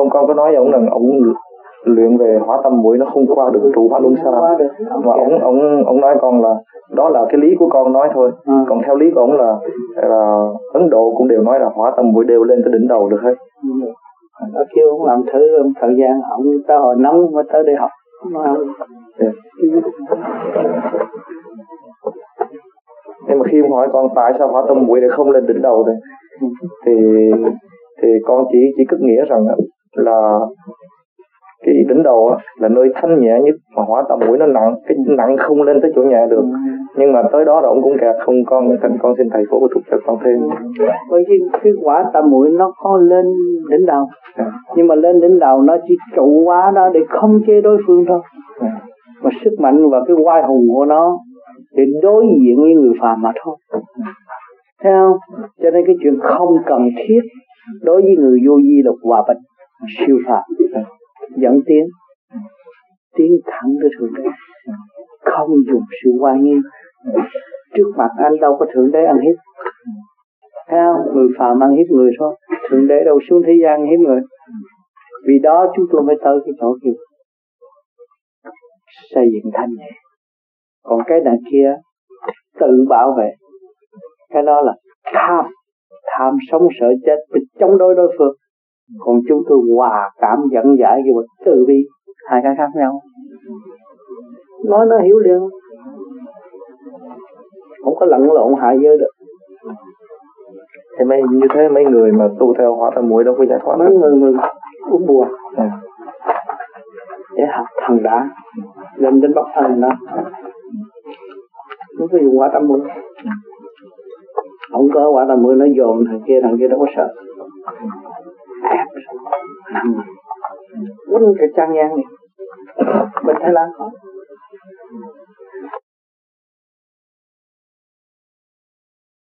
con con có nói với ông rằng ông luyện về hóa tâm muội nó không qua được trụ hóa luân xa mà ông ông ông nói con là đó là cái lý của con nói thôi ừ. còn theo lý của ông là là ấn độ cũng đều nói là hóa tâm muội đều lên tới đỉnh đầu được hết ừ. nó kêu ông làm thử thời gian ông tới hồi nóng mới tới đây học yeah. Dạ. nhưng mà khi ông hỏi con tại sao hóa tâm muội lại không lên đỉnh đầu thì thì thì con chỉ chỉ cất nghĩa rằng là cái đỉnh đầu á, là nơi thanh nhẹ nhất mà hỏa tâm mũi nó nặng cái nặng không lên tới chỗ nhẹ được. Nhưng mà tới đó rồi ông cũng kẹt không con thành con xin thầy phổ thúc cho con thêm. Bởi vì cái quả tâm mũi nó có lên đỉnh đầu. À. nhưng mà lên đỉnh đầu nó chỉ trụ quá đó để không chế đối phương thôi. À. mà sức mạnh và cái oai hùng của nó để đối diện với người phàm mà thôi. Thấy không? Cho nên cái chuyện không cần thiết đối với người vô vi là hòa bình siêu phàm dẫn tiến tiến thẳng tới thượng đế. Không dùng sự hoài nghi. Trước mặt anh đâu có thượng đế ăn hiếp. Thấy không? Người phàm ăn hiếp người thôi. Thượng đế đâu xuống thế gian hiếp người. Vì đó chúng tôi mới tới cái chỗ kia. Xây dựng thanh nhẹ. Còn cái đằng kia, tự bảo vệ. Cái đó là tham. Tham sống sợ chết để chống đối đối phương còn chúng tôi hòa cảm dẫn giải cái vật từ bi hai cái khác nhau. Nói nó hiểu liền. Không có lẫn lộn hại giới được. Thì mấy như thế mấy người mà tu theo hóa tâm muội đâu có giải thoát mấy người người uống bùa. À. để học thần đã. Lên đến bắc thần đó nó có dùng quả tâm muội. Không có quả tâm muội nó dồn thằng kia thằng kia đâu có sợ cái trang nhang này bên thái lan có.